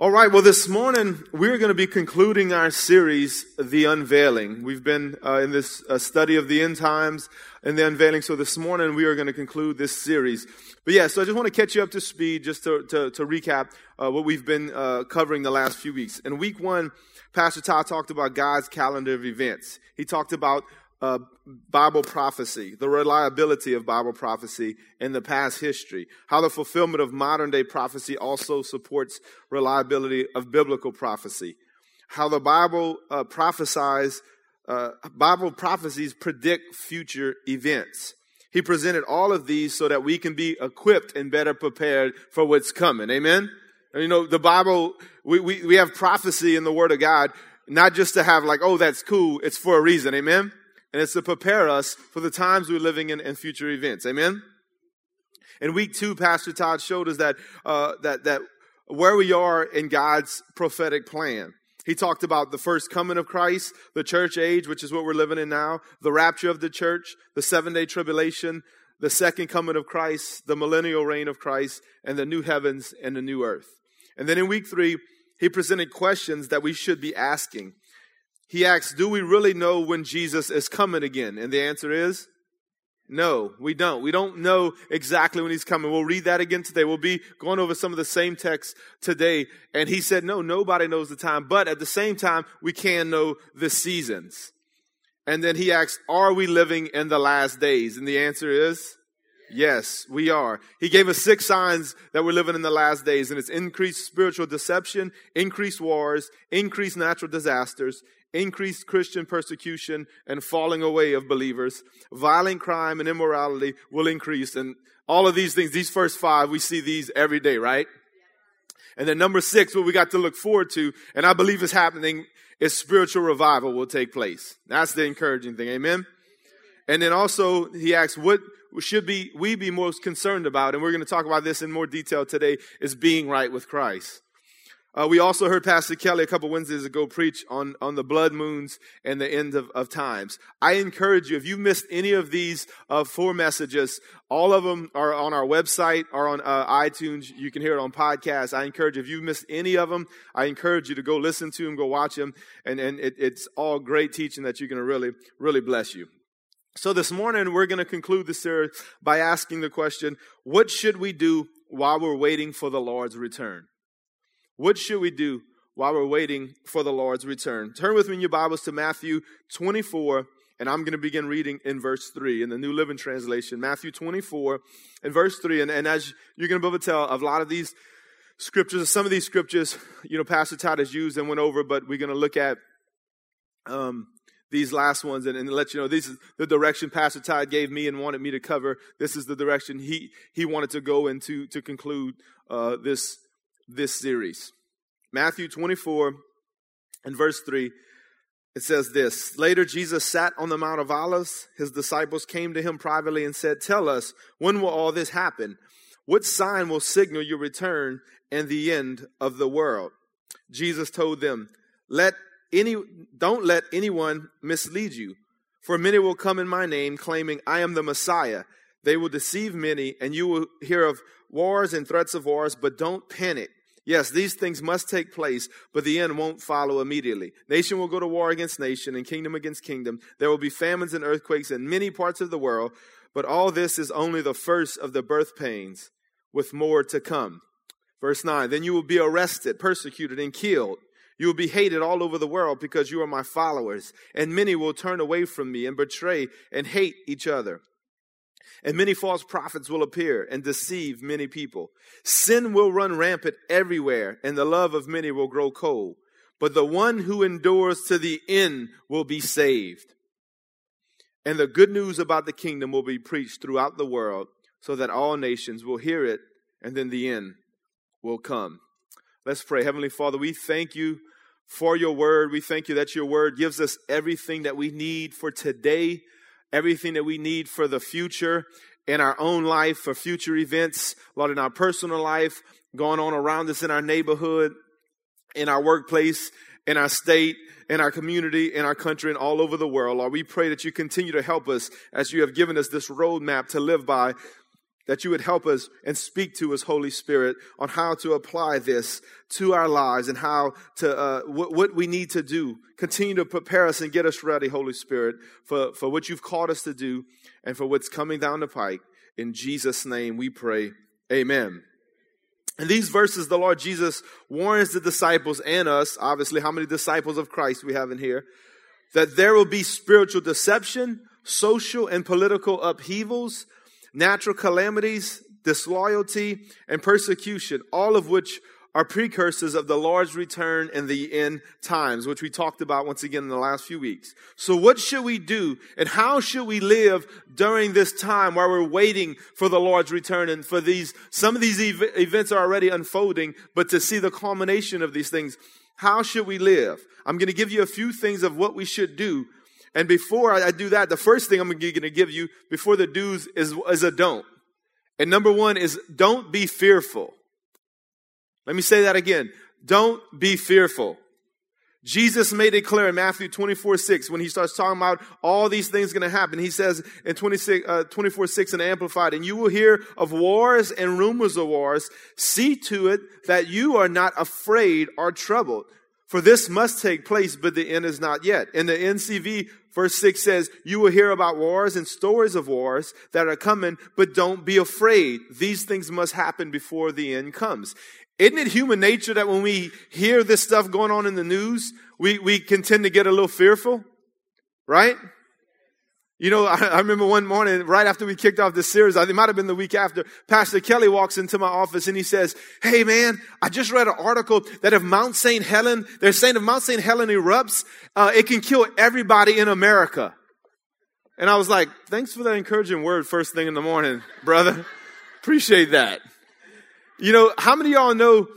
All right, well, this morning we're going to be concluding our series, The Unveiling. We've been uh, in this uh, study of the end times and the unveiling, so this morning we are going to conclude this series. But yeah, so I just want to catch you up to speed just to, to, to recap uh, what we've been uh, covering the last few weeks. In week one, Pastor Todd talked about God's calendar of events. He talked about uh, Bible prophecy, the reliability of Bible prophecy in the past history, how the fulfillment of modern day prophecy also supports reliability of biblical prophecy, how the Bible uh, prophesies, uh, Bible prophecies predict future events. He presented all of these so that we can be equipped and better prepared for what's coming. Amen? And, you know, the Bible, we, we, we have prophecy in the Word of God, not just to have like, oh, that's cool. It's for a reason. Amen? And it's to prepare us for the times we're living in and future events. Amen. In week two, Pastor Todd showed us that uh, that that where we are in God's prophetic plan. He talked about the first coming of Christ, the church age, which is what we're living in now, the rapture of the church, the seven day tribulation, the second coming of Christ, the millennial reign of Christ, and the new heavens and the new earth. And then in week three, he presented questions that we should be asking he asks, Do we really know when Jesus is coming again? And the answer is no, we don't. We don't know exactly when he's coming. We'll read that again today. We'll be going over some of the same texts today. And he said, No, nobody knows the time. But at the same time, we can know the seasons. And then he asks, Are we living in the last days? And the answer is Yes, we are. He gave us six signs that we're living in the last days, and it's increased spiritual deception, increased wars, increased natural disasters, increased Christian persecution and falling away of believers. Violent crime and immorality will increase. And all of these things, these first five, we see these every day, right? And then number six, what we got to look forward to, and I believe is happening, is spiritual revival will take place. That's the encouraging thing. Amen. And then also he asks, what should be we be most concerned about? And we're going to talk about this in more detail today, is being right with Christ. Uh, we also heard Pastor Kelly a couple Wednesdays ago preach on, on the blood moons and the end of, of times. I encourage you, if you missed any of these uh, four messages, all of them are on our website or on uh, iTunes. You can hear it on podcasts. I encourage you, if you missed any of them, I encourage you to go listen to them, go watch them. And, and it, it's all great teaching that you're going to really, really bless you. So this morning, we're going to conclude the series by asking the question, what should we do while we're waiting for the Lord's return? What should we do while we're waiting for the Lord's return? Turn with me in your Bibles to Matthew 24, and I'm going to begin reading in verse 3 in the New Living Translation. Matthew 24 and verse 3. And, and as you're going to be able to tell, a lot of these scriptures, some of these scriptures, you know, Pastor Todd has used and went over, but we're going to look at um, these last ones and, and, let you know this is the direction Pastor Todd gave me and wanted me to cover. This is the direction he he wanted to go into to conclude uh, this this series. Matthew 24 and verse 3, it says this Later, Jesus sat on the Mount of Olives. His disciples came to him privately and said, Tell us, when will all this happen? What sign will signal your return and the end of the world? Jesus told them, Let any, don't let anyone mislead you. For many will come in my name, claiming, I am the Messiah. They will deceive many, and you will hear of wars and threats of wars, but don't panic. Yes, these things must take place, but the end won't follow immediately. Nation will go to war against nation and kingdom against kingdom. There will be famines and earthquakes in many parts of the world, but all this is only the first of the birth pains, with more to come. Verse 9 Then you will be arrested, persecuted, and killed. You will be hated all over the world because you are my followers, and many will turn away from me and betray and hate each other. And many false prophets will appear and deceive many people. Sin will run rampant everywhere, and the love of many will grow cold. But the one who endures to the end will be saved. And the good news about the kingdom will be preached throughout the world so that all nations will hear it, and then the end will come. Let's pray. Heavenly Father, we thank you for your word. We thank you that your word gives us everything that we need for today everything that we need for the future in our own life, for future events, Lord, in our personal life, going on around us in our neighborhood, in our workplace, in our state, in our community, in our country, and all over the world. Lord, we pray that you continue to help us as you have given us this roadmap to live by that you would help us and speak to us, Holy Spirit, on how to apply this to our lives and how to, uh, what, what we need to do. Continue to prepare us and get us ready, Holy Spirit, for, for what you've called us to do and for what's coming down the pike. In Jesus' name we pray. Amen. In these verses, the Lord Jesus warns the disciples and us, obviously, how many disciples of Christ we have in here, that there will be spiritual deception, social and political upheavals, natural calamities, disloyalty, and persecution, all of which are precursors of the Lord's return in the end times, which we talked about once again in the last few weeks. So what should we do and how should we live during this time while we're waiting for the Lord's return and for these, some of these ev- events are already unfolding, but to see the culmination of these things, how should we live? I'm going to give you a few things of what we should do and before I do that, the first thing I'm going to give you before the do's is, is a don't. And number one is don't be fearful. Let me say that again. Don't be fearful. Jesus made it clear in Matthew 24, 6, when he starts talking about all these things going to happen. He says in 26, uh, 24, 6 and Amplified, and you will hear of wars and rumors of wars. See to it that you are not afraid or troubled. For this must take place, but the end is not yet. In the NCV, verse 6 says, You will hear about wars and stories of wars that are coming, but don't be afraid. These things must happen before the end comes. Isn't it human nature that when we hear this stuff going on in the news, we, we can tend to get a little fearful? Right? You know, I, I, remember one morning, right after we kicked off this series, it might have been the week after, Pastor Kelly walks into my office and he says, Hey man, I just read an article that if Mount St. Helen, they're saying if Mount St. Helen erupts, uh, it can kill everybody in America. And I was like, thanks for that encouraging word first thing in the morning, brother. Appreciate that. You know, how many y'all know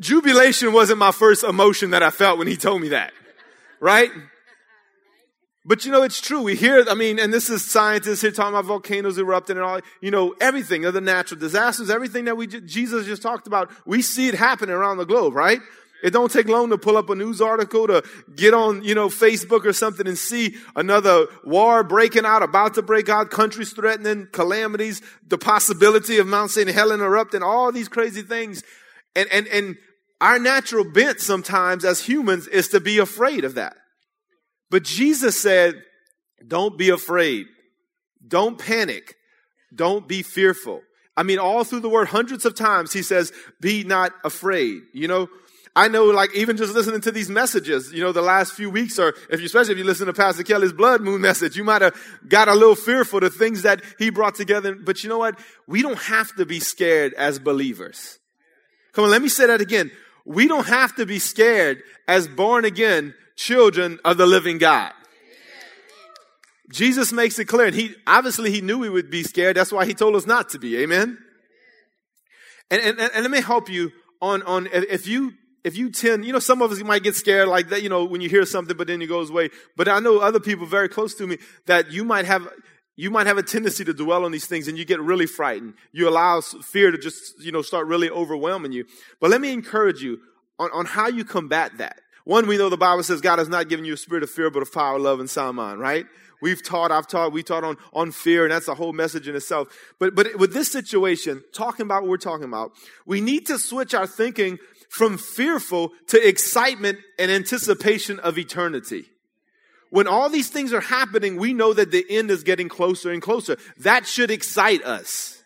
jubilation wasn't my first emotion that I felt when he told me that? Right? But you know, it's true. We hear, I mean, and this is scientists here talking about volcanoes erupting and all, you know, everything, other natural disasters, everything that we, Jesus just talked about, we see it happening around the globe, right? It don't take long to pull up a news article to get on, you know, Facebook or something and see another war breaking out, about to break out, countries threatening, calamities, the possibility of Mount St. Helen erupting, all these crazy things. And, and, and our natural bent sometimes as humans is to be afraid of that. But Jesus said, don't be afraid. Don't panic. Don't be fearful. I mean, all through the word, hundreds of times, he says, be not afraid. You know, I know, like, even just listening to these messages, you know, the last few weeks, or if you, especially if you listen to Pastor Kelly's blood moon message, you might have got a little fearful the things that he brought together. But you know what? We don't have to be scared as believers. Come on, let me say that again. We don't have to be scared as born again children of the living God. Jesus makes it clear, and he obviously he knew we would be scared. That's why he told us not to be. Amen. And, and, and let me help you on on if you if you tend, you know, some of us might get scared like that, you know, when you hear something, but then it goes away. But I know other people very close to me that you might have you might have a tendency to dwell on these things and you get really frightened. You allow fear to just, you know, start really overwhelming you. But let me encourage you on, on how you combat that. One, we know the Bible says God has not given you a spirit of fear, but of power, love, and sound mind, right? We've taught, I've taught, we taught on, on fear, and that's a whole message in itself. But, but with this situation, talking about what we're talking about, we need to switch our thinking from fearful to excitement and anticipation of eternity. When all these things are happening, we know that the end is getting closer and closer. That should excite us.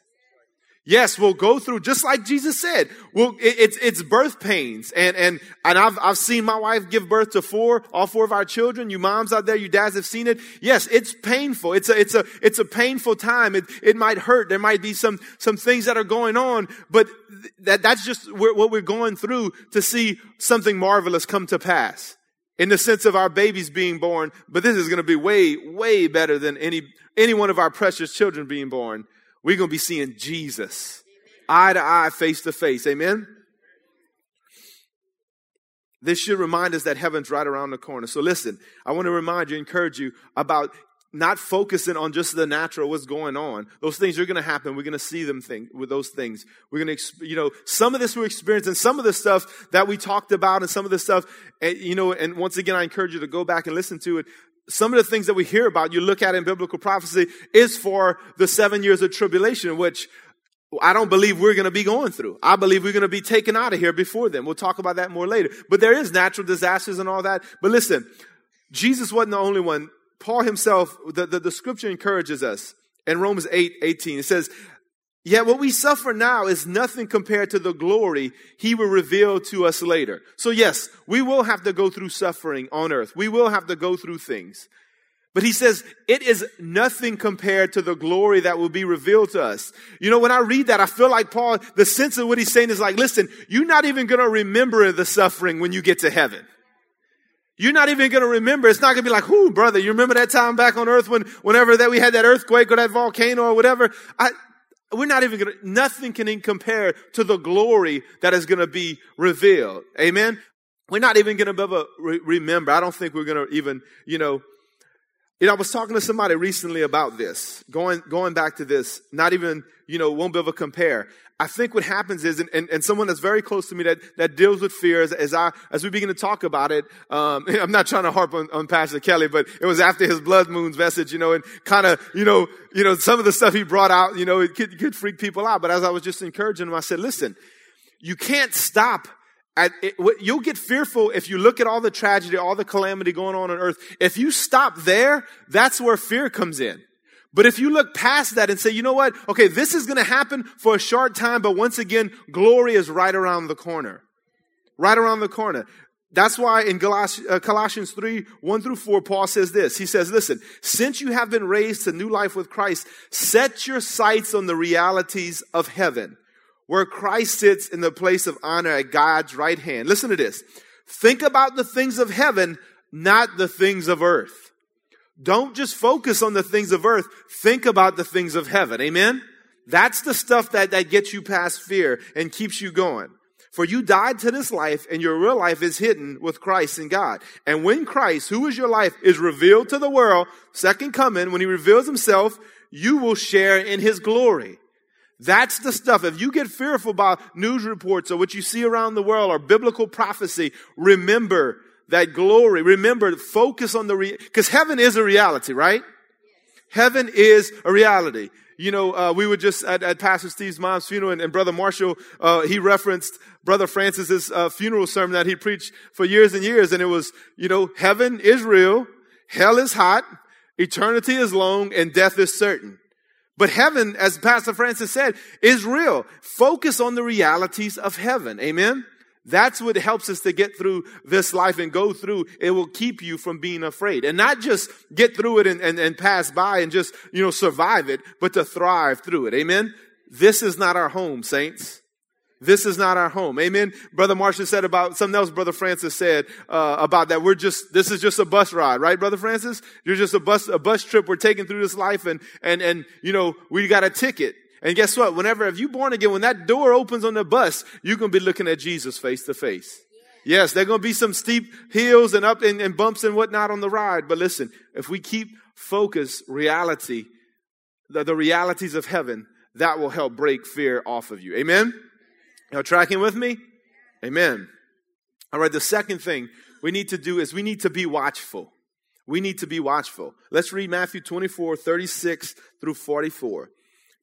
Yes, we'll go through just like Jesus said. Well, it, it's it's birth pains, and and and I've I've seen my wife give birth to four, all four of our children. You moms out there, you dads have seen it. Yes, it's painful. It's a it's a it's a painful time. It it might hurt. There might be some some things that are going on, but that that's just what we're going through to see something marvelous come to pass in the sense of our babies being born. But this is going to be way way better than any any one of our precious children being born we're going to be seeing Jesus eye to eye, face to face. Amen? This should remind us that heaven's right around the corner. So listen, I want to remind you, encourage you about not focusing on just the natural, what's going on. Those things are going to happen. We're going to see them think with those things. We're going to, you know, some of this we're experiencing, some of the stuff that we talked about and some of the stuff, and, you know, and once again, I encourage you to go back and listen to it. Some of the things that we hear about, you look at in biblical prophecy, is for the seven years of tribulation, which I don't believe we're going to be going through. I believe we're going to be taken out of here before then. We'll talk about that more later. But there is natural disasters and all that. But listen, Jesus wasn't the only one. Paul himself, the, the, the scripture encourages us in Romans 8, 18. It says, Yet what we suffer now is nothing compared to the glory he will reveal to us later. So yes, we will have to go through suffering on earth. We will have to go through things. But he says it is nothing compared to the glory that will be revealed to us. You know, when I read that, I feel like Paul, the sense of what he's saying is like, listen, you're not even going to remember the suffering when you get to heaven. You're not even going to remember. It's not going to be like, whoo, brother, you remember that time back on earth when, whenever that we had that earthquake or that volcano or whatever? I, we're not even to, nothing can compare to the glory that is to be revealed. Amen. We're not even to be able to re- remember. I don't think we're to even, you know, you know, I was talking to somebody recently about this, going, going back to this, not even, you know, won't be able to compare. I think what happens is, and, and, and someone that's very close to me that, that deals with fear, as, as I, as we begin to talk about it, um, I'm not trying to harp on, on Pastor Kelly, but it was after his blood moons message, you know, and kind of, you know, you know, some of the stuff he brought out, you know, it could, could freak people out. But as I was just encouraging him, I said, listen, you can't stop at it, you'll get fearful if you look at all the tragedy, all the calamity going on on earth. If you stop there, that's where fear comes in. But if you look past that and say, you know what? Okay, this is going to happen for a short time, but once again, glory is right around the corner. Right around the corner. That's why in uh, Colossians 3, 1 through 4, Paul says this. He says, listen, since you have been raised to new life with Christ, set your sights on the realities of heaven where Christ sits in the place of honor at God's right hand. Listen to this. Think about the things of heaven, not the things of earth. Don't just focus on the things of earth. Think about the things of heaven. Amen? That's the stuff that, that gets you past fear and keeps you going. For you died to this life and your real life is hidden with Christ in God. And when Christ, who is your life, is revealed to the world, second coming, when he reveals himself, you will share in his glory. That's the stuff. If you get fearful about news reports or what you see around the world or biblical prophecy, remember that glory. Remember, focus on the, because heaven is a reality, right? Heaven is a reality. You know, uh, we were just at, at, Pastor Steve's mom's funeral, and, and Brother Marshall, uh, he referenced Brother Francis's uh, funeral sermon that he preached for years and years, and it was, you know, heaven is real, hell is hot, eternity is long, and death is certain. But heaven, as Pastor Francis said, is real. Focus on the realities of heaven. Amen? That's what helps us to get through this life and go through. It will keep you from being afraid. And not just get through it and, and, and pass by and just, you know, survive it, but to thrive through it. Amen? This is not our home, saints. This is not our home. Amen. Brother Marshall said about something else Brother Francis said uh, about that. We're just, this is just a bus ride, right, Brother Francis? You're just a bus, a bus trip we're taking through this life and, and, and, you know, we got a ticket. And guess what? Whenever, if you born again, when that door opens on the bus, you're going to be looking at Jesus face to face. Yes, there are going to be some steep hills and up and, and bumps and whatnot on the ride. But listen, if we keep focus reality, the, the realities of heaven, that will help break fear off of you. Amen? Y'all tracking with me? Amen. All right, the second thing we need to do is we need to be watchful. We need to be watchful. Let's read Matthew 24, 36 through 44.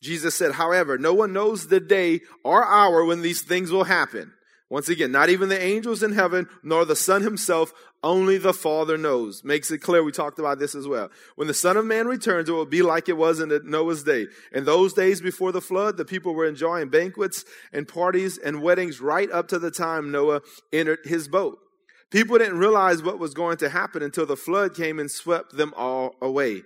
Jesus said, however, no one knows the day or hour when these things will happen. Once again, not even the angels in heaven, nor the Son himself, only the Father knows. Makes it clear. We talked about this as well. When the Son of Man returns, it will be like it was in Noah's day. In those days before the flood, the people were enjoying banquets and parties and weddings right up to the time Noah entered his boat. People didn't realize what was going to happen until the flood came and swept them all away.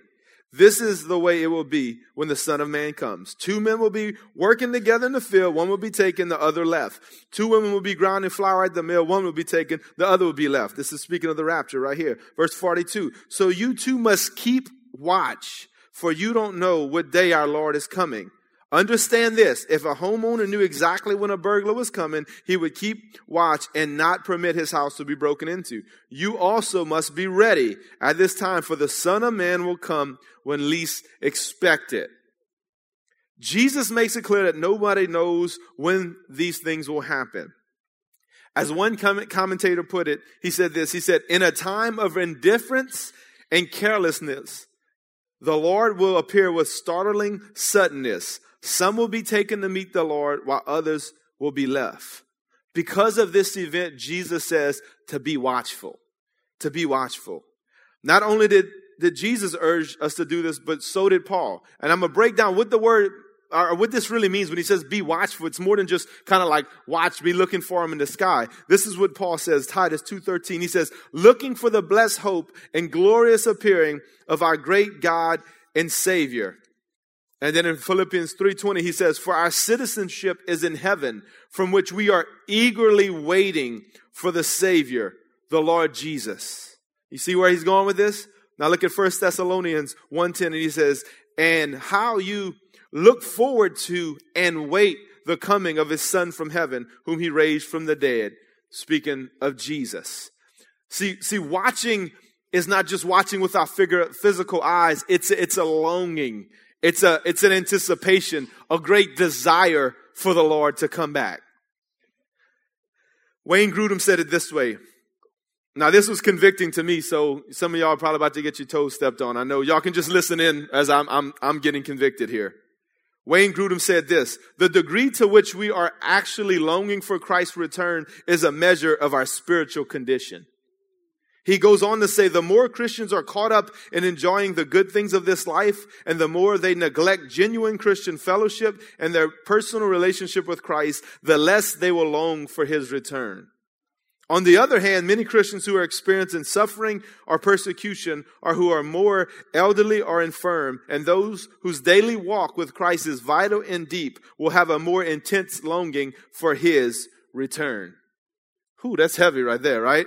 This is the way it will be when the Son of Man comes. Two men will be working together in the field. One will be taken, the other left. Two women will be grinding flour at the mill. One will be taken, the other will be left. This is speaking of the rapture right here. Verse 42. So you too must keep watch, for you don't know what day our Lord is coming. Understand this. If a homeowner knew exactly when a burglar was coming, he would keep watch and not permit his house to be broken into. You also must be ready at this time, for the Son of Man will come when least expected. Jesus makes it clear that nobody knows when these things will happen. As one commentator put it, he said this, he said, in a time of indifference and carelessness. The Lord will appear with startling suddenness. Some will be taken to meet the Lord, while others will be left. Because of this event, Jesus says to be watchful. To be watchful. Not only did, did Jesus urge us to do this, but so did Paul. And I'm going to break down what the word or what this really means when he says be watchful it's more than just kind of like watch be looking for him in the sky this is what paul says titus 2.13 he says looking for the blessed hope and glorious appearing of our great god and savior and then in philippians 3.20 he says for our citizenship is in heaven from which we are eagerly waiting for the savior the lord jesus you see where he's going with this now look at 1 thessalonians 1.10 and he says and how you look forward to and wait the coming of his son from heaven, whom he raised from the dead. Speaking of Jesus. See, see, watching is not just watching with our figure, physical eyes. It's, it's a longing. It's a, it's an anticipation, a great desire for the Lord to come back. Wayne Grudem said it this way. Now, this was convicting to me, so some of y'all are probably about to get your toes stepped on. I know y'all can just listen in as I'm, I'm, I'm getting convicted here. Wayne Grudem said this, the degree to which we are actually longing for Christ's return is a measure of our spiritual condition. He goes on to say, the more Christians are caught up in enjoying the good things of this life, and the more they neglect genuine Christian fellowship and their personal relationship with Christ, the less they will long for his return. On the other hand, many Christians who are experiencing suffering or persecution or who are more elderly or infirm and those whose daily walk with Christ is vital and deep will have a more intense longing for his return. Whew, that's heavy right there, right?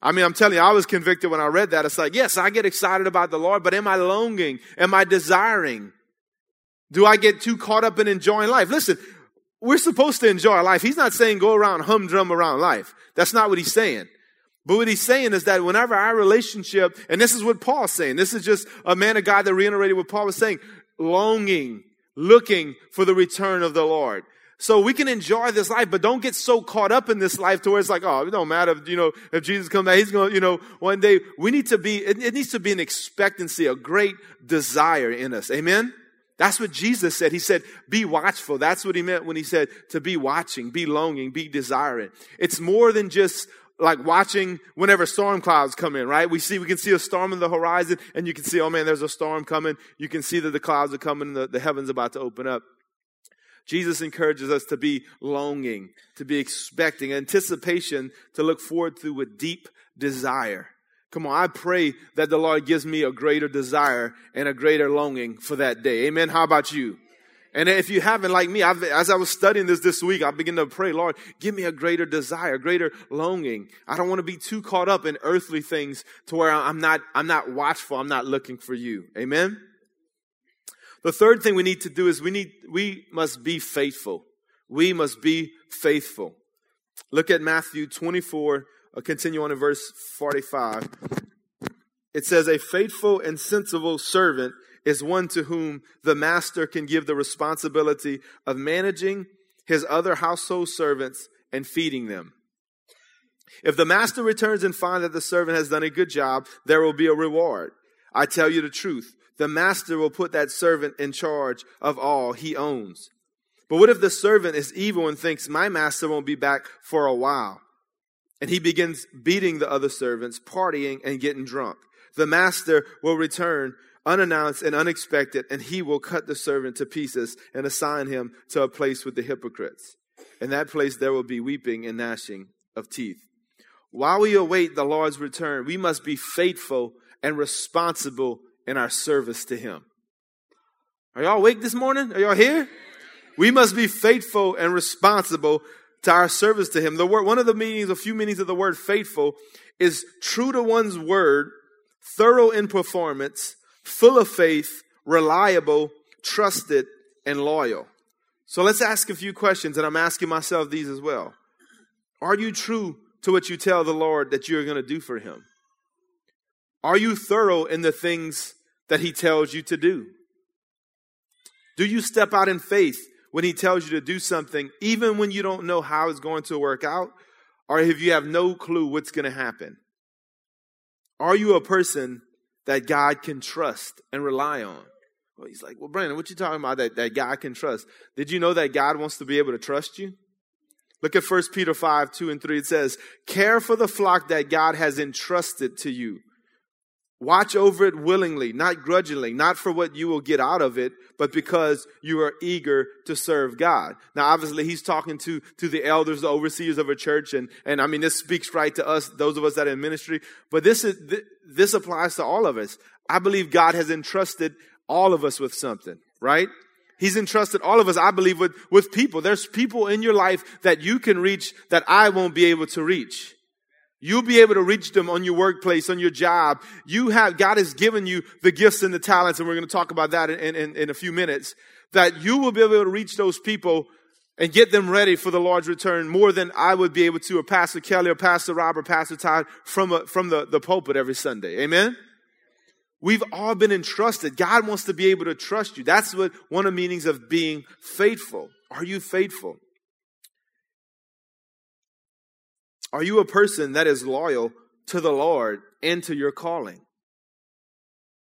I mean, I'm telling you, I was convicted when I read that. It's like, yes, I get excited about the Lord, but am I longing? Am I desiring? Do I get too caught up in enjoying life? Listen, we're supposed to enjoy life. He's not saying go around humdrum around life. That's not what he's saying. But what he's saying is that whenever our relationship, and this is what Paul's saying, this is just a man of God that reiterated what Paul was saying, longing, looking for the return of the Lord. So we can enjoy this life, but don't get so caught up in this life to where it's like, oh, it don't matter, if, you know, if Jesus comes back, he's going to, you know, one day. We need to be, it, it needs to be an expectancy, a great desire in us. Amen? That's what Jesus said. He said, be watchful. That's what he meant when he said to be watching, be longing, be desiring. It's more than just like watching whenever storm clouds come in, right? We see, we can see a storm in the horizon and you can see, oh man, there's a storm coming. You can see that the clouds are coming the, the heaven's about to open up. Jesus encourages us to be longing, to be expecting, anticipation, to look forward to with deep desire. Come on, I pray that the Lord gives me a greater desire and a greater longing for that day. Amen. How about you? And if you haven't, like me, I've, as I was studying this this week, I began to pray, Lord, give me a greater desire, greater longing. I don't want to be too caught up in earthly things to where I'm not, I'm not watchful. I'm not looking for you. Amen. The third thing we need to do is we need, we must be faithful. We must be faithful. Look at Matthew 24, I'll continue on in verse 45. It says, A faithful and sensible servant is one to whom the master can give the responsibility of managing his other household servants and feeding them. If the master returns and finds that the servant has done a good job, there will be a reward. I tell you the truth. The master will put that servant in charge of all he owns. But what if the servant is evil and thinks, my master won't be back for a while? And he begins beating the other servants, partying and getting drunk. The master will return unannounced and unexpected, and he will cut the servant to pieces and assign him to a place with the hypocrites. In that place there will be weeping and gnashing of teeth. While we await the Lord's return, we must be faithful and responsible in our service to him. Are y'all awake this morning? Are y'all here? We must be faithful and responsible to our service to him. The word, one of the meanings, a few meanings of the word faithful is true to one's word, thorough in performance, full of faith, reliable, trusted, and loyal. So let's ask a few questions, and I'm asking myself these as well. Are you true to what you tell the Lord that you're going to do for him? Are you thorough in the things that he tells you to do? Do you step out in faith when he tells you to do something, even when you don't know how it's going to work out, or if you have no clue what's going to happen? Are you a person that God can trust and rely on. Well, he's like, well, Brandon, what you talking about that, that God can trust? Did you know that God wants to be able to trust you? Look at 1 Peter 5, 2 and 3. It says, care for the flock that God has entrusted to you. Watch over it willingly, not grudgingly, not for what you will get out of it, but because you are eager to serve God. Now, obviously, he's talking to, to the elders, the overseers of a church, and, and I mean, this speaks right to us, those of us that are in ministry, but this is, this applies to all of us. I believe God has entrusted all of us with something, right? He's entrusted all of us, I believe, with, with people. There's people in your life that you can reach that I won't be able to reach. You'll be able to reach them on your workplace, on your job. You have, God has given you the gifts and the talents, and we're going to talk about that in, in, in a few minutes, that you will be able to reach those people and get them ready for the Lord's return more than I would be able to, or Pastor Kelly, or Pastor Rob, or Pastor Todd from, a, from the, the pulpit every Sunday. Amen? We've all been entrusted. God wants to be able to trust you. That's what one of the meanings of being faithful. Are you faithful? Are you a person that is loyal to the Lord and to your calling?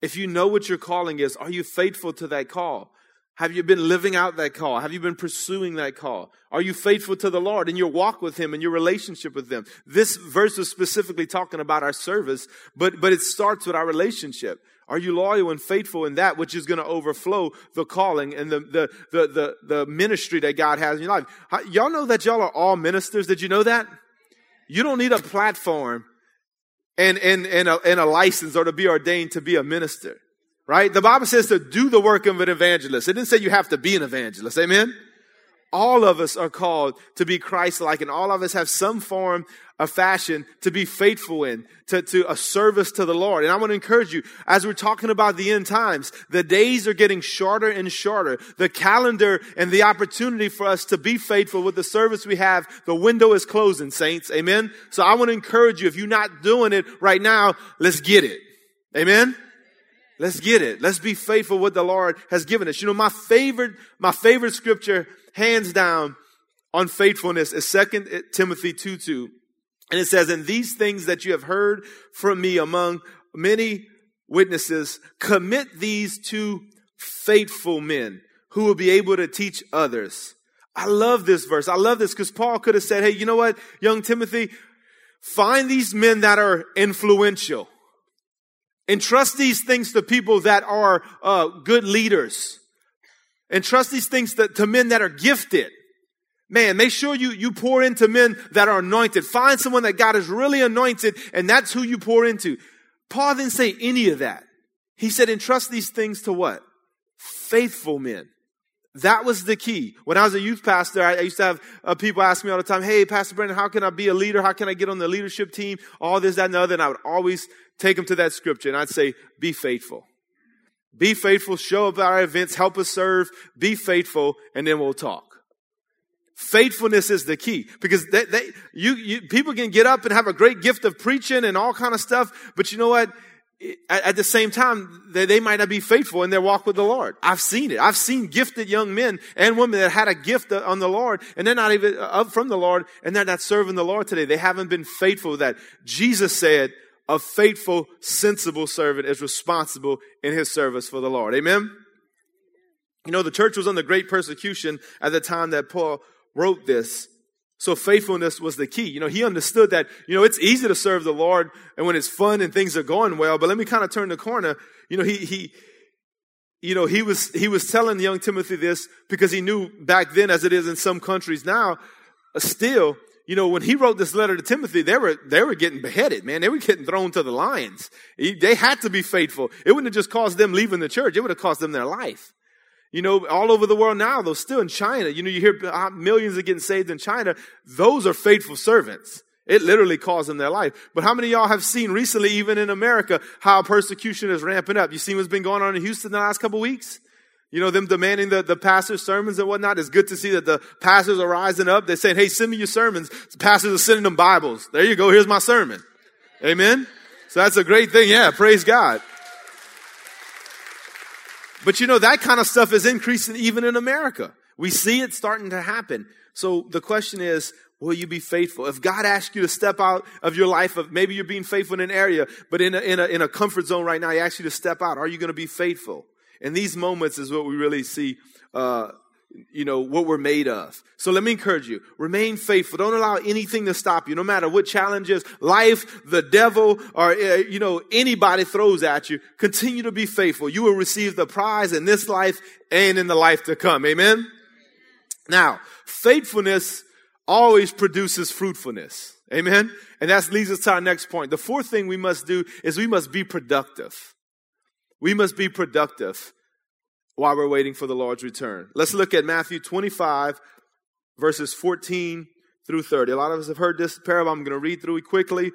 If you know what your calling is, are you faithful to that call? Have you been living out that call? Have you been pursuing that call? Are you faithful to the Lord in your walk with Him and your relationship with Him? This verse is specifically talking about our service, but, but it starts with our relationship. Are you loyal and faithful in that which is going to overflow the calling and the, the, the, the, the ministry that God has in your life? Y'all know that y'all are all ministers. Did you know that? You don't need a platform and, and, and, a, and a license or to be ordained to be a minister, right? The Bible says to do the work of an evangelist. It didn't say you have to be an evangelist. Amen? All of us are called to be Christ-like and all of us have some form of fashion to be faithful in, to, to a service to the Lord. And I want to encourage you, as we're talking about the end times, the days are getting shorter and shorter. The calendar and the opportunity for us to be faithful with the service we have, the window is closing, saints. Amen? So I want to encourage you, if you're not doing it right now, let's get it. Amen? Let's get it. Let's be faithful what the Lord has given us. You know, my favorite, my favorite scripture hands down on faithfulness is Second Timothy 2 2. And it says, And these things that you have heard from me among many witnesses, commit these to faithful men who will be able to teach others. I love this verse. I love this because Paul could have said, Hey, you know what, young Timothy? Find these men that are influential. Entrust these things to people that are uh, good leaders. And trust these things to, to men that are gifted. Man, make sure you, you pour into men that are anointed. Find someone that God has really anointed, and that's who you pour into. Paul didn't say any of that. He said, entrust these things to what? Faithful men. That was the key. When I was a youth pastor, I, used to have uh, people ask me all the time, Hey, Pastor Brandon, how can I be a leader? How can I get on the leadership team? All this, that, and the other. And I would always take them to that scripture and I'd say, Be faithful. Be faithful, show up at our events, help us serve, be faithful, and then we'll talk. Faithfulness is the key because they, they, you, you, people can get up and have a great gift of preaching and all kind of stuff, but you know what? At, at the same time, they, they might not be faithful in their walk with the Lord. I've seen it. I've seen gifted young men and women that had a gift on the Lord and they're not even up from the Lord and they're not serving the Lord today. They haven't been faithful with that. Jesus said, a faithful, sensible servant is responsible in his service for the Lord. Amen? You know, the church was under great persecution at the time that Paul wrote this. So faithfulness was the key. You know, he understood that, you know, it's easy to serve the Lord and when it's fun and things are going well, but let me kind of turn the corner. You know, he, he, you know, he was, he was telling young Timothy this because he knew back then, as it is in some countries now, uh, still, you know, when he wrote this letter to Timothy, they were, they were getting beheaded, man. They were getting thrown to the lions. They had to be faithful. It wouldn't have just caused them leaving the church. It would have cost them their life. You know, all over the world now, though, still in China, you know, you hear uh, millions are getting saved in China. Those are faithful servants. It literally caused them their life. But how many y'all have seen recently, even in America, how persecution is ramping up? You seen what's been going on in Houston the last couple weeks? You know, them demanding the, the pastor's sermons and whatnot. It's good to see that the pastors are rising up. They're saying, hey, send me your sermons. The pastors are sending them Bibles. There you go. Here's my sermon. Amen. So that's a great thing. Yeah. Praise God. But you know, that kind of stuff is increasing even in America. We see it starting to happen. So the question is, Will you be faithful? If God asks you to step out of your life, of maybe you're being faithful in an area, but in a, in a, in a comfort zone right now, He asks you to step out. Are you going to be faithful? And these moments is what we really see, uh, you know, what we're made of. So let me encourage you. Remain faithful. Don't allow anything to stop you, no matter what challenges, life, the devil, or, uh, you know, anybody throws at you. Continue to be faithful. You will receive the prize in this life and in the life to come. Amen? Now, faithfulness always produces fruitfulness. Amen? And that leads us to our next point. The fourth thing we must do is we must be productive. We must be productive while we're waiting for the Lord's return. Let's look at Matthew 25, verses 14 through 30. A lot of us have heard this parable. I'm going to read through it quickly.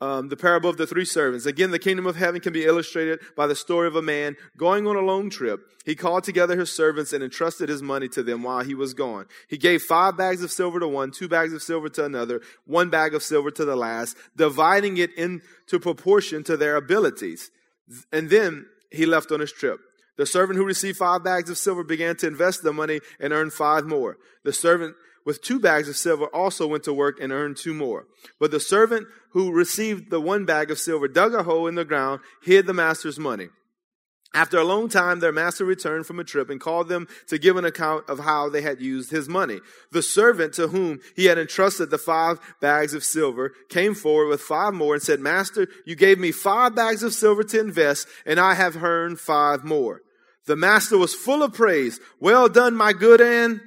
Um, the parable of the three servants. Again, the kingdom of heaven can be illustrated by the story of a man going on a long trip. He called together his servants and entrusted his money to them while he was gone. He gave five bags of silver to one, two bags of silver to another, one bag of silver to the last, dividing it into proportion to their abilities. And then he left on his trip. The servant who received five bags of silver began to invest the money and earned five more. The servant with two bags of silver also went to work and earned two more. But the servant who received the one bag of silver dug a hole in the ground, hid the master's money. After a long time, their master returned from a trip and called them to give an account of how they had used his money. The servant to whom he had entrusted the five bags of silver came forward with five more and said, Master, you gave me five bags of silver to invest, and I have earned five more. The master was full of praise. Well done, my good and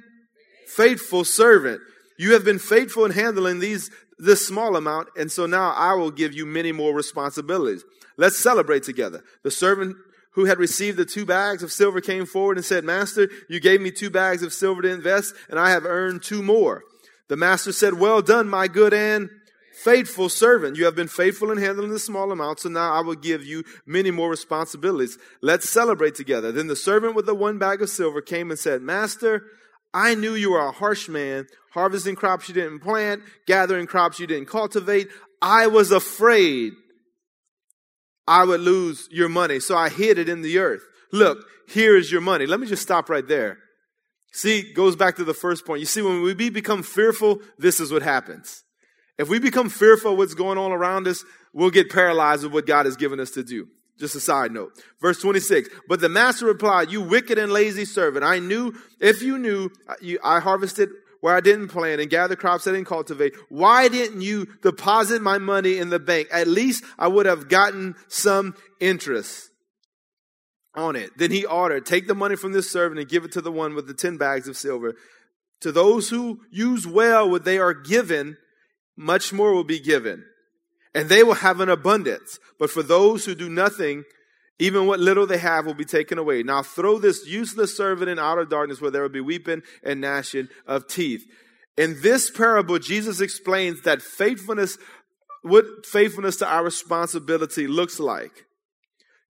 faithful servant. You have been faithful in handling these, this small amount, and so now I will give you many more responsibilities. Let's celebrate together. The servant who had received the two bags of silver came forward and said, Master, you gave me two bags of silver to invest, and I have earned two more. The master said, Well done, my good and faithful servant. You have been faithful in handling the small amount, so now I will give you many more responsibilities. Let's celebrate together. Then the servant with the one bag of silver came and said, Master, I knew you were a harsh man, harvesting crops you didn't plant, gathering crops you didn't cultivate. I was afraid I would lose your money, so I hid it in the earth. Look, here is your money. Let me just stop right there. See, goes back to the first point. You see, when we become fearful, this is what happens. If we become fearful of what's going on around us, we'll get paralyzed with what God has given us to do. Just a side note. Verse 26. But the master replied, You wicked and lazy servant. I knew, if you knew, I harvested where I didn't plant and gather crops I didn't cultivate. Why didn't you deposit my money in the bank? At least I would have gotten some interest on it. Then he ordered, Take the money from this servant and give it to the one with the 10 bags of silver. To those who use well what they are given, much more will be given and they will have an abundance. But for those who do nothing, even what little they have will be taken away. Now throw this useless servant in outer darkness where there will be weeping and gnashing of teeth. In this parable, Jesus explains that faithfulness, what faithfulness to our responsibility looks like.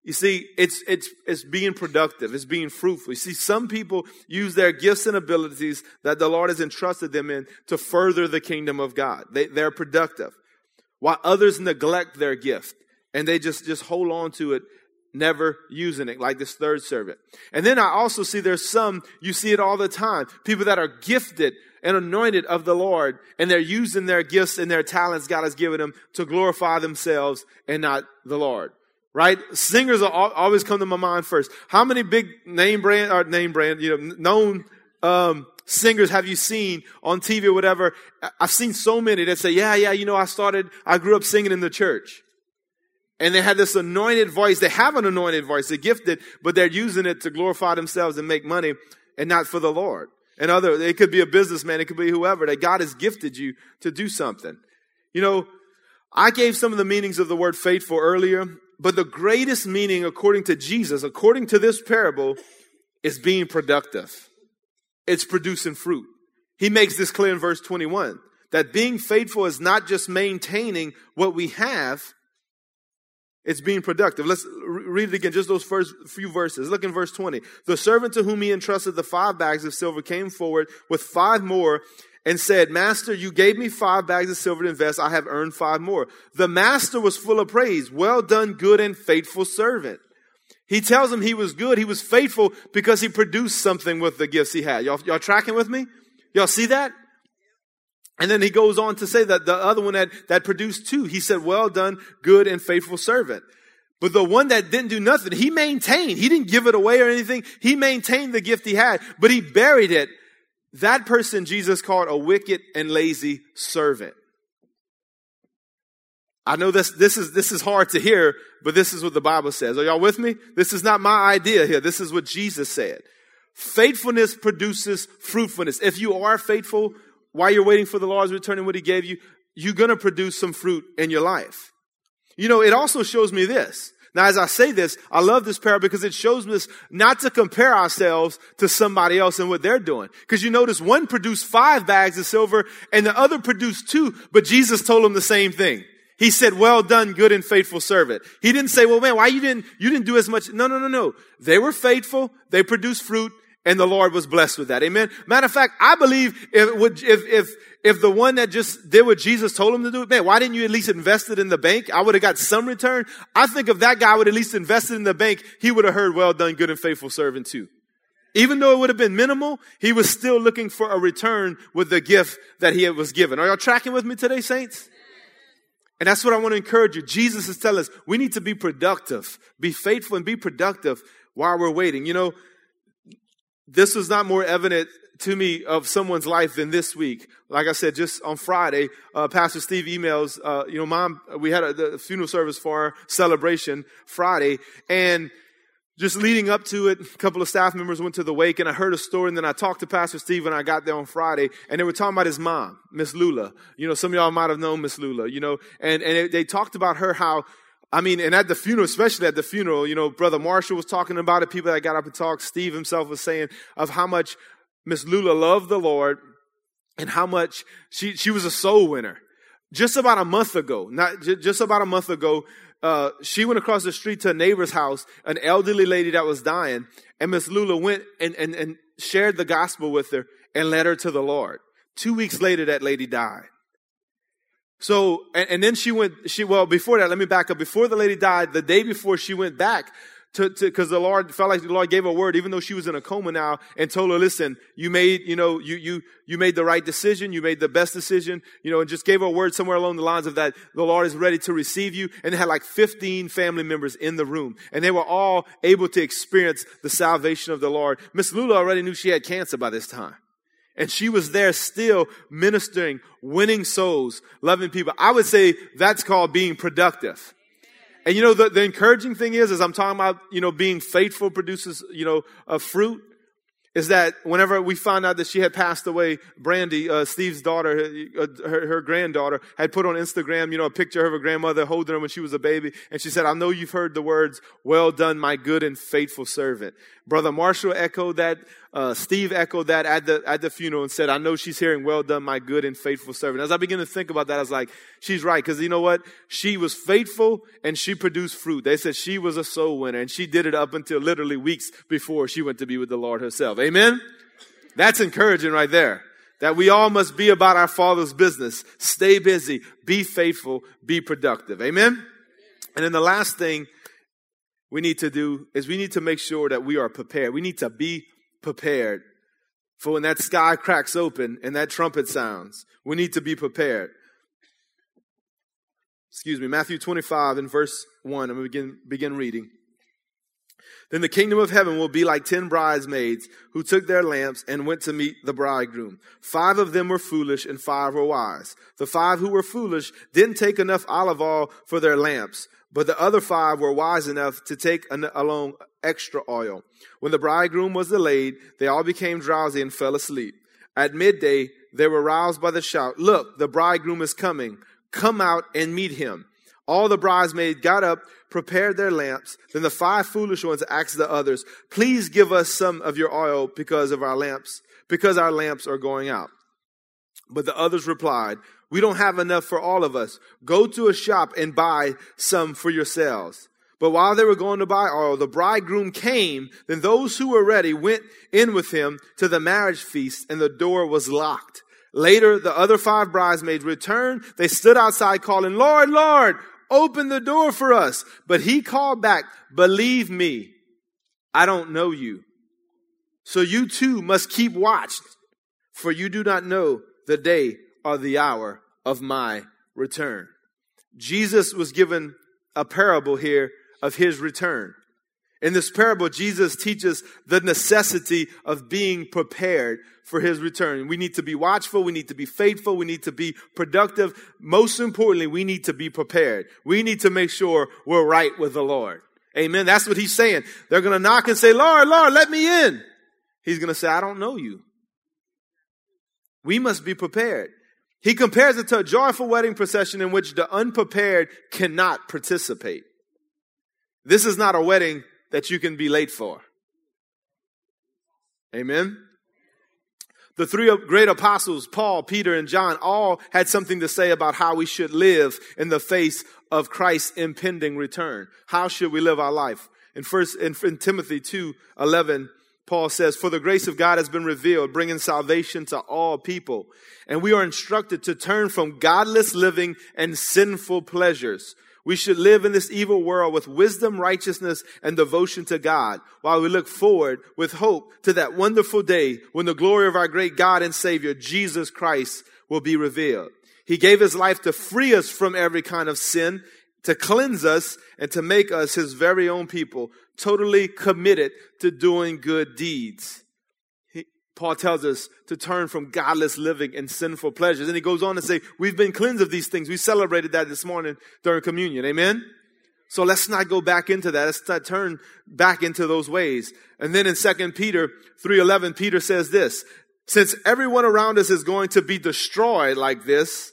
You see, it's, it's, it's being productive. It's being fruitful. You see, some people use their gifts and abilities that the Lord has entrusted them in to further the kingdom of God. They, they're productive while others neglect their gift and they just, just hold on to it, never using it, like this third servant. And then I also see there's some, you see it all the time, people that are gifted and anointed of the Lord, and they're using their gifts and their talents God has given them to glorify themselves and not the Lord. Right? Singers always come to my mind first. How many big name brand or name brand, you know, known um, singers have you seen on TV or whatever? I've seen so many that say, yeah, yeah, you know, I started, I grew up singing in the church. And they had this anointed voice. They have an anointed voice. They're gifted, but they're using it to glorify themselves and make money and not for the Lord. And other, it could be a businessman. It could be whoever that God has gifted you to do something. You know, I gave some of the meanings of the word faithful earlier, but the greatest meaning according to Jesus, according to this parable, is being productive it's producing fruit. He makes this clear in verse 21 that being faithful is not just maintaining what we have, it's being productive. Let's read it again, just those first few verses. Look in verse 20. The servant to whom he entrusted the five bags of silver came forward with five more and said, Master, you gave me five bags of silver to invest. I have earned five more. The master was full of praise. Well done, good and faithful servant. He tells him he was good. He was faithful because he produced something with the gifts he had. Y'all, y'all tracking with me? Y'all see that? And then he goes on to say that the other one that, that produced two, he said, well done, good and faithful servant. But the one that didn't do nothing, he maintained. He didn't give it away or anything. He maintained the gift he had, but he buried it. That person Jesus called a wicked and lazy servant. I know this, this is, this is hard to hear, but this is what the Bible says. Are y'all with me? This is not my idea here. This is what Jesus said. Faithfulness produces fruitfulness. If you are faithful while you're waiting for the Lord's return and what he gave you, you're going to produce some fruit in your life. You know, it also shows me this. Now, as I say this, I love this parable because it shows us not to compare ourselves to somebody else and what they're doing. Because you notice one produced five bags of silver and the other produced two, but Jesus told them the same thing. He said, well done, good and faithful servant. He didn't say, well, man, why you didn't, you didn't do as much. No, no, no, no. They were faithful. They produced fruit and the Lord was blessed with that. Amen. Matter of fact, I believe if, if, if, if the one that just did what Jesus told him to do, man, why didn't you at least invest it in the bank? I would have got some return. I think if that guy would at least invested in the bank, he would have heard, well done, good and faithful servant too. Even though it would have been minimal, he was still looking for a return with the gift that he was given. Are y'all tracking with me today, saints? And that's what I want to encourage you. Jesus is telling us we need to be productive, be faithful and be productive while we're waiting. You know, this was not more evident to me of someone's life than this week. Like I said, just on Friday, uh, Pastor Steve emails, uh, you know, mom, we had a the funeral service for our celebration Friday and just leading up to it, a couple of staff members went to the wake and I heard a story and then I talked to Pastor Steve when I got there on Friday and they were talking about his mom, Miss Lula. You know, some of y'all might have known Miss Lula, you know, and, and they talked about her how, I mean, and at the funeral, especially at the funeral, you know, Brother Marshall was talking about it. People that got up and talked, Steve himself was saying of how much Miss Lula loved the Lord and how much she, she was a soul winner. Just about a month ago, not just about a month ago, uh, she went across the street to a neighbor's house, an elderly lady that was dying, and Miss Lula went and, and, and shared the gospel with her and led her to the Lord. Two weeks later, that lady died. So, and, and then she went, she, well, before that, let me back up. Before the lady died, the day before she went back, to, to, cause the Lord felt like the Lord gave her a word, even though she was in a coma now and told her, listen, you made, you know, you, you, you made the right decision. You made the best decision, you know, and just gave her a word somewhere along the lines of that. The Lord is ready to receive you. And had like 15 family members in the room and they were all able to experience the salvation of the Lord. Miss Lula already knew she had cancer by this time. And she was there still ministering, winning souls, loving people. I would say that's called being productive. And you know, the, the encouraging thing is, as I'm talking about, you know, being faithful produces, you know, a fruit, is that whenever we found out that she had passed away, Brandy, uh, Steve's daughter, uh, her, her, granddaughter, had put on Instagram, you know, a picture of her grandmother holding her when she was a baby. And she said, I know you've heard the words, well done, my good and faithful servant. Brother Marshall echoed that uh, Steve echoed that at the, at the funeral and said, I know she's hearing, well done, my good and faithful servant. As I begin to think about that, I was like, she's right. Cause you know what? She was faithful and she produced fruit. They said she was a soul winner and she did it up until literally weeks before she went to be with the Lord herself. Amen. That's encouraging right there. That we all must be about our Father's business. Stay busy, be faithful, be productive. Amen. And then the last thing we need to do is we need to make sure that we are prepared. We need to be prepared for when that sky cracks open and that trumpet sounds. We need to be prepared. Excuse me, Matthew 25 and verse 1. I'm going to begin, begin reading. Then the kingdom of heaven will be like ten bridesmaids who took their lamps and went to meet the bridegroom. Five of them were foolish and five were wise. The five who were foolish didn't take enough olive oil for their lamps, but the other five were wise enough to take along extra oil. When the bridegroom was delayed, they all became drowsy and fell asleep. At midday, they were roused by the shout, Look, the bridegroom is coming. Come out and meet him. All the bridesmaids got up, prepared their lamps. Then the five foolish ones asked the others, Please give us some of your oil because of our lamps, because our lamps are going out. But the others replied, We don't have enough for all of us. Go to a shop and buy some for yourselves. But while they were going to buy oil, the bridegroom came. Then those who were ready went in with him to the marriage feast, and the door was locked. Later, the other five bridesmaids returned. They stood outside calling, Lord, Lord, open the door for us. But he called back, Believe me, I don't know you. So you too must keep watch, for you do not know the day or the hour of my return. Jesus was given a parable here of his return. In this parable, Jesus teaches the necessity of being prepared for his return. We need to be watchful. We need to be faithful. We need to be productive. Most importantly, we need to be prepared. We need to make sure we're right with the Lord. Amen. That's what he's saying. They're going to knock and say, Lord, Lord, let me in. He's going to say, I don't know you. We must be prepared. He compares it to a joyful wedding procession in which the unprepared cannot participate. This is not a wedding that you can be late for. Amen. The three great apostles, Paul, Peter, and John, all had something to say about how we should live in the face of Christ's impending return. How should we live our life? In first, in, in Timothy 2, 11, Paul says, For the grace of God has been revealed, bringing salvation to all people. And we are instructed to turn from godless living and sinful pleasures we should live in this evil world with wisdom, righteousness, and devotion to God while we look forward with hope to that wonderful day when the glory of our great God and Savior, Jesus Christ, will be revealed. He gave his life to free us from every kind of sin, to cleanse us, and to make us his very own people, totally committed to doing good deeds. Paul tells us to turn from godless living and sinful pleasures. And he goes on to say, we've been cleansed of these things. We celebrated that this morning during communion. Amen? So let's not go back into that. Let's not turn back into those ways. And then in 2 Peter 3.11, Peter says this, since everyone around us is going to be destroyed like this,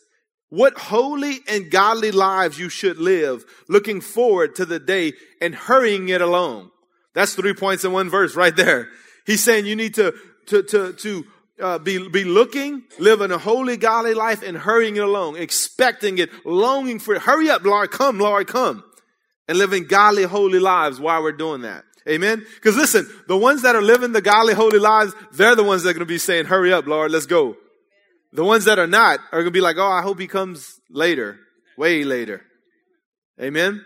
what holy and godly lives you should live, looking forward to the day and hurrying it along. That's three points in one verse right there. He's saying you need to to, to, to uh, be, be looking, living a holy, godly life and hurrying it along, expecting it, longing for it. Hurry up, Lord, come, Lord, come. And living godly, holy lives while we're doing that. Amen? Because listen, the ones that are living the godly, holy lives, they're the ones that are going to be saying, hurry up, Lord, let's go. The ones that are not are going to be like, oh, I hope he comes later, way later. Amen?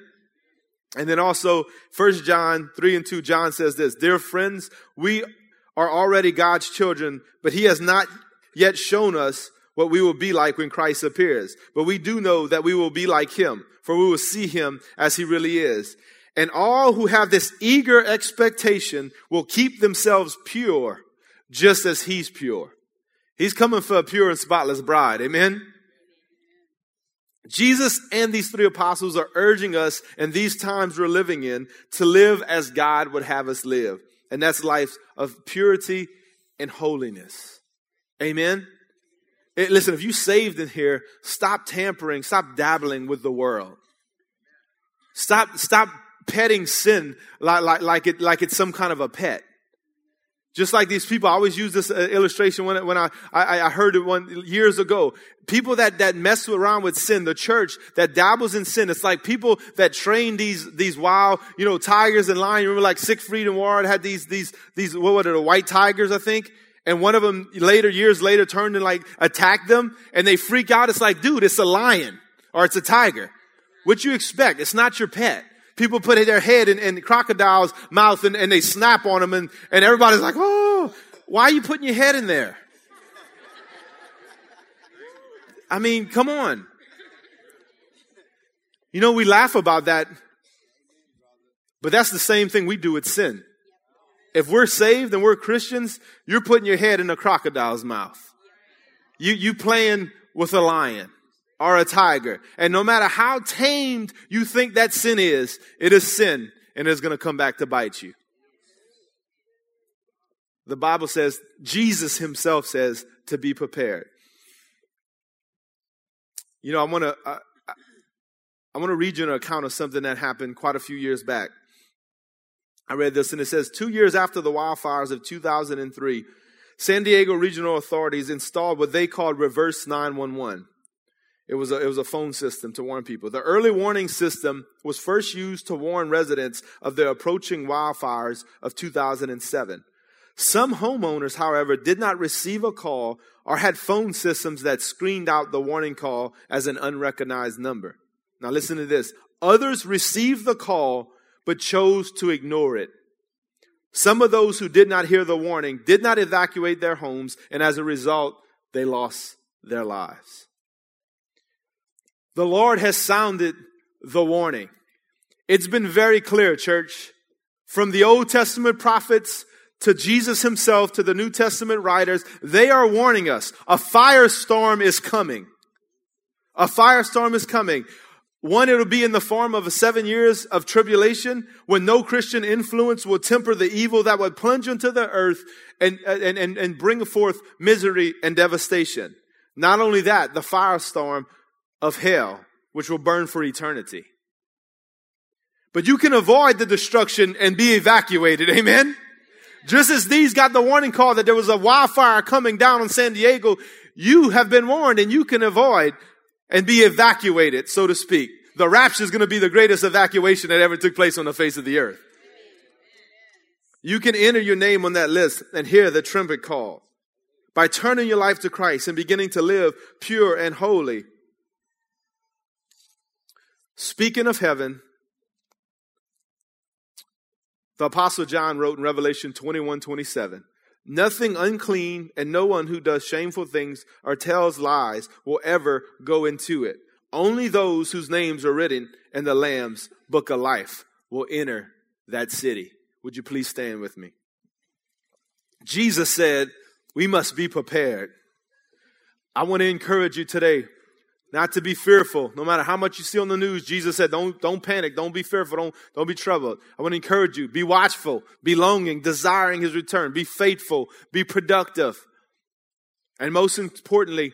And then also, First John 3 and 2, John says this, Dear friends, we are already God's children, but he has not yet shown us what we will be like when Christ appears. But we do know that we will be like him, for we will see him as he really is. And all who have this eager expectation will keep themselves pure, just as he's pure. He's coming for a pure and spotless bride. Amen. Jesus and these three apostles are urging us in these times we're living in to live as God would have us live and that's life of purity and holiness. Amen. It, listen, if you saved in here, stop tampering, stop dabbling with the world. Stop, stop petting sin like, like, like it, like it's some kind of a pet. Just like these people, I always use this uh, illustration when, when I, I, I heard it one years ago. People that, that mess around with sin, the church that dabbles in sin, it's like people that train these, these wild, you know, tigers and lions. Remember like Siegfried and Ward had these, these, these, what were they, the white tigers, I think? And one of them later, years later, turned and like attacked them and they freak out. It's like, dude, it's a lion or it's a tiger. What you expect? It's not your pet people put their head in, in crocodile's mouth and, and they snap on them and, and everybody's like, oh, why are you putting your head in there? I mean, come on. You know, we laugh about that, but that's the same thing we do with sin. If we're saved and we're Christians, you're putting your head in a crocodile's mouth. You, you playing with a lion or a tiger. And no matter how tamed you think that sin is, it is sin and it's going to come back to bite you. The Bible says, Jesus himself says to be prepared. You know, I want to, I, I want to read you an account of something that happened quite a few years back. I read this and it says, two years after the wildfires of 2003, San Diego regional authorities installed what they called reverse 911. It was, a, it was a phone system to warn people. The early warning system was first used to warn residents of the approaching wildfires of 2007. Some homeowners, however, did not receive a call or had phone systems that screened out the warning call as an unrecognized number. Now listen to this. Others received the call but chose to ignore it. Some of those who did not hear the warning did not evacuate their homes and as a result, they lost their lives. The Lord has sounded the warning. It's been very clear, church, from the Old Testament prophets to Jesus himself to the New Testament writers. They are warning us a firestorm is coming. A firestorm is coming. One, it'll be in the form of a seven years of tribulation when no Christian influence will temper the evil that would plunge into the earth and, and, and, and bring forth misery and devastation. Not only that, the firestorm of hell, which will burn for eternity. But you can avoid the destruction and be evacuated. Amen. Just as these got the warning call that there was a wildfire coming down on San Diego, you have been warned and you can avoid and be evacuated, so to speak. The rapture is going to be the greatest evacuation that ever took place on the face of the earth. You can enter your name on that list and hear the trumpet call by turning your life to Christ and beginning to live pure and holy. Speaking of heaven, the Apostle John wrote in Revelation 21 27, Nothing unclean and no one who does shameful things or tells lies will ever go into it. Only those whose names are written in the Lamb's book of life will enter that city. Would you please stand with me? Jesus said, We must be prepared. I want to encourage you today not to be fearful. No matter how much you see on the news, Jesus said, don't, don't panic. Don't be fearful. Don't, don't be troubled. I want to encourage you. Be watchful, be longing, desiring his return. Be faithful, be productive. And most importantly,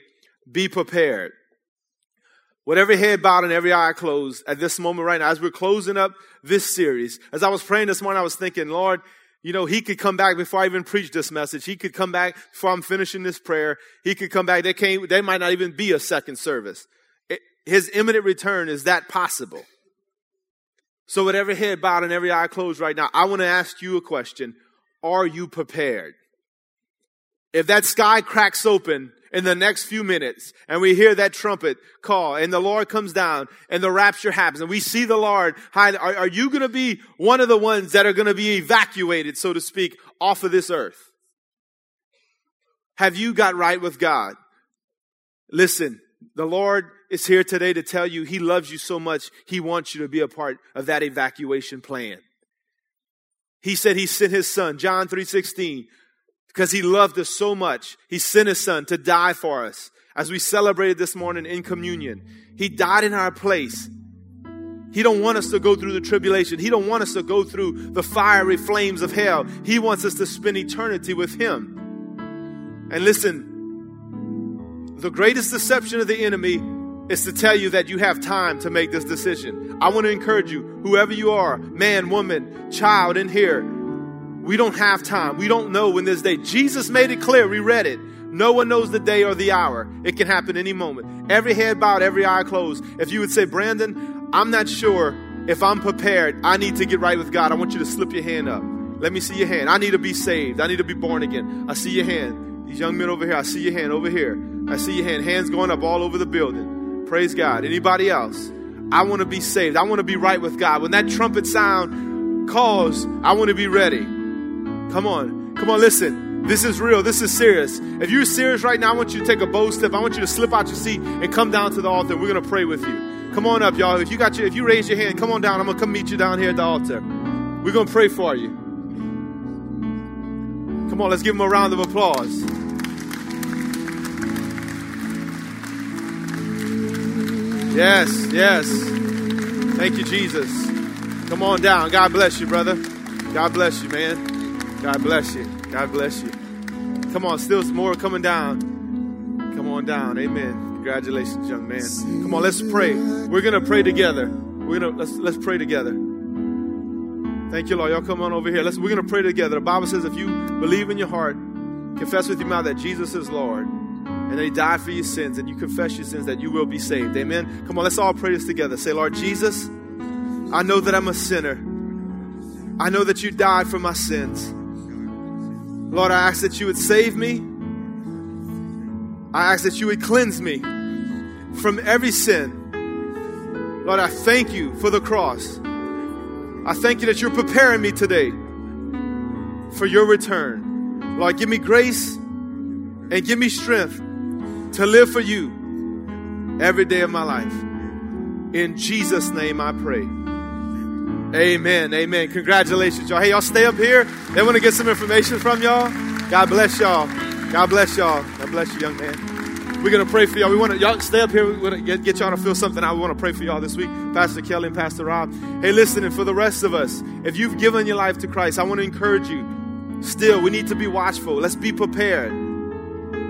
be prepared. Whatever head bowed and every eye closed at this moment right now, as we're closing up this series, as I was praying this morning, I was thinking, Lord, you know, he could come back before I even preach this message. He could come back before I'm finishing this prayer. He could come back. There came, there might not even be a second service. It, his imminent return is that possible. So with every head bowed and every eye closed right now, I want to ask you a question. Are you prepared? If that sky cracks open in the next few minutes and we hear that trumpet call and the Lord comes down and the rapture happens and we see the Lord, are, are you going to be one of the ones that are going to be evacuated, so to speak, off of this earth? Have you got right with God? Listen, the Lord is here today to tell you He loves you so much, He wants you to be a part of that evacuation plan. He said He sent His Son, John 3 16, because he loved us so much. He sent his son to die for us. As we celebrated this morning in communion, he died in our place. He don't want us to go through the tribulation. He don't want us to go through the fiery flames of hell. He wants us to spend eternity with him. And listen, the greatest deception of the enemy is to tell you that you have time to make this decision. I want to encourage you, whoever you are, man, woman, child in here, we don't have time. We don't know when this day. Jesus made it clear. We read it. No one knows the day or the hour. It can happen any moment. Every head bowed, every eye closed. If you would say, Brandon, I'm not sure if I'm prepared. I need to get right with God. I want you to slip your hand up. Let me see your hand. I need to be saved. I need to be born again. I see your hand. These young men over here, I see your hand over here. I see your hand. Hands going up all over the building. Praise God. Anybody else? I want to be saved. I want to be right with God. When that trumpet sound calls, I want to be ready. Come on. Come on, listen. This is real. This is serious. If you're serious right now, I want you to take a bold step. I want you to slip out your seat and come down to the altar. We're going to pray with you. Come on up, y'all. If you got your, if you raise your hand, come on down. I'm going to come meet you down here at the altar. We're going to pray for you. Come on, let's give them a round of applause. Yes, yes. Thank you, Jesus. Come on down. God bless you, brother. God bless you, man. God bless you. God bless you. Come on, still some more coming down. Come on down. Amen. Congratulations, young man. Come on, let's pray. We're gonna pray together. We're gonna let's let's pray together. Thank you, Lord. Y'all come on over here. Let's we're gonna pray together. The Bible says if you believe in your heart, confess with your mouth that Jesus is Lord, and that He died for your sins, and you confess your sins, that you will be saved. Amen. Come on, let's all pray this together. Say, Lord Jesus, I know that I'm a sinner. I know that you died for my sins. Lord, I ask that you would save me. I ask that you would cleanse me from every sin. Lord, I thank you for the cross. I thank you that you're preparing me today for your return. Lord, give me grace and give me strength to live for you every day of my life. In Jesus' name I pray. Amen. Amen. Congratulations, y'all. Hey, y'all stay up here. They want to get some information from y'all. God bless y'all. God bless y'all. God bless you, young man. We're gonna pray for y'all. We want to y'all stay up here. We want to get, get y'all to feel something out. We want to pray for y'all this week, Pastor Kelly and Pastor Rob. Hey, listen, and for the rest of us, if you've given your life to Christ, I want to encourage you. Still, we need to be watchful. Let's be prepared.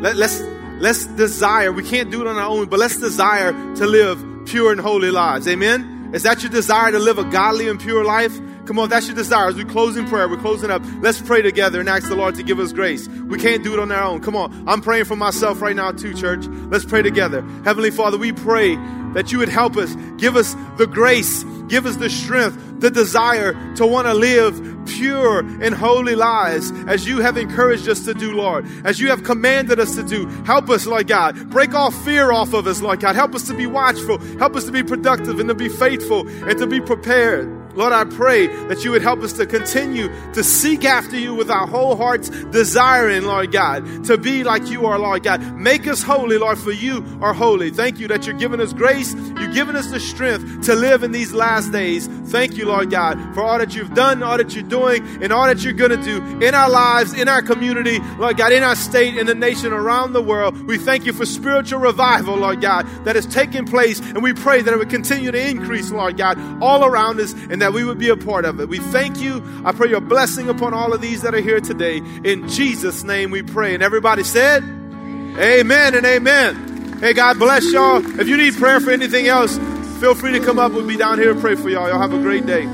Let, let's let's desire. We can't do it on our own, but let's desire to live pure and holy lives. Amen. Is that your desire to live a godly and pure life? Come on, that's your desire. As we close in prayer, we're closing up. Let's pray together and ask the Lord to give us grace. We can't do it on our own. Come on, I'm praying for myself right now, too, church. Let's pray together. Heavenly Father, we pray that you would help us, give us the grace, give us the strength, the desire to want to live pure and holy lives as you have encouraged us to do, Lord, as you have commanded us to do. Help us, Lord God. Break all fear off of us, Lord God. Help us to be watchful. Help us to be productive and to be faithful and to be prepared. Lord, I pray that you would help us to continue to seek after you with our whole hearts, desiring, Lord God, to be like you are, Lord God. Make us holy, Lord, for you are holy. Thank you that you're giving us grace. You're giving us the strength to live in these last days. Thank you, Lord God, for all that you've done, all that you're doing, and all that you're going to do in our lives, in our community, Lord God, in our state, in the nation, around the world. We thank you for spiritual revival, Lord God, that is taking place, and we pray that it would continue to increase, Lord God, all around us, and that we would be a part of it. We thank you. I pray your blessing upon all of these that are here today. In Jesus' name we pray. And everybody said, Amen and amen. Hey, God bless y'all. If you need prayer for anything else, feel free to come up. We'll be down here to pray for y'all. Y'all have a great day.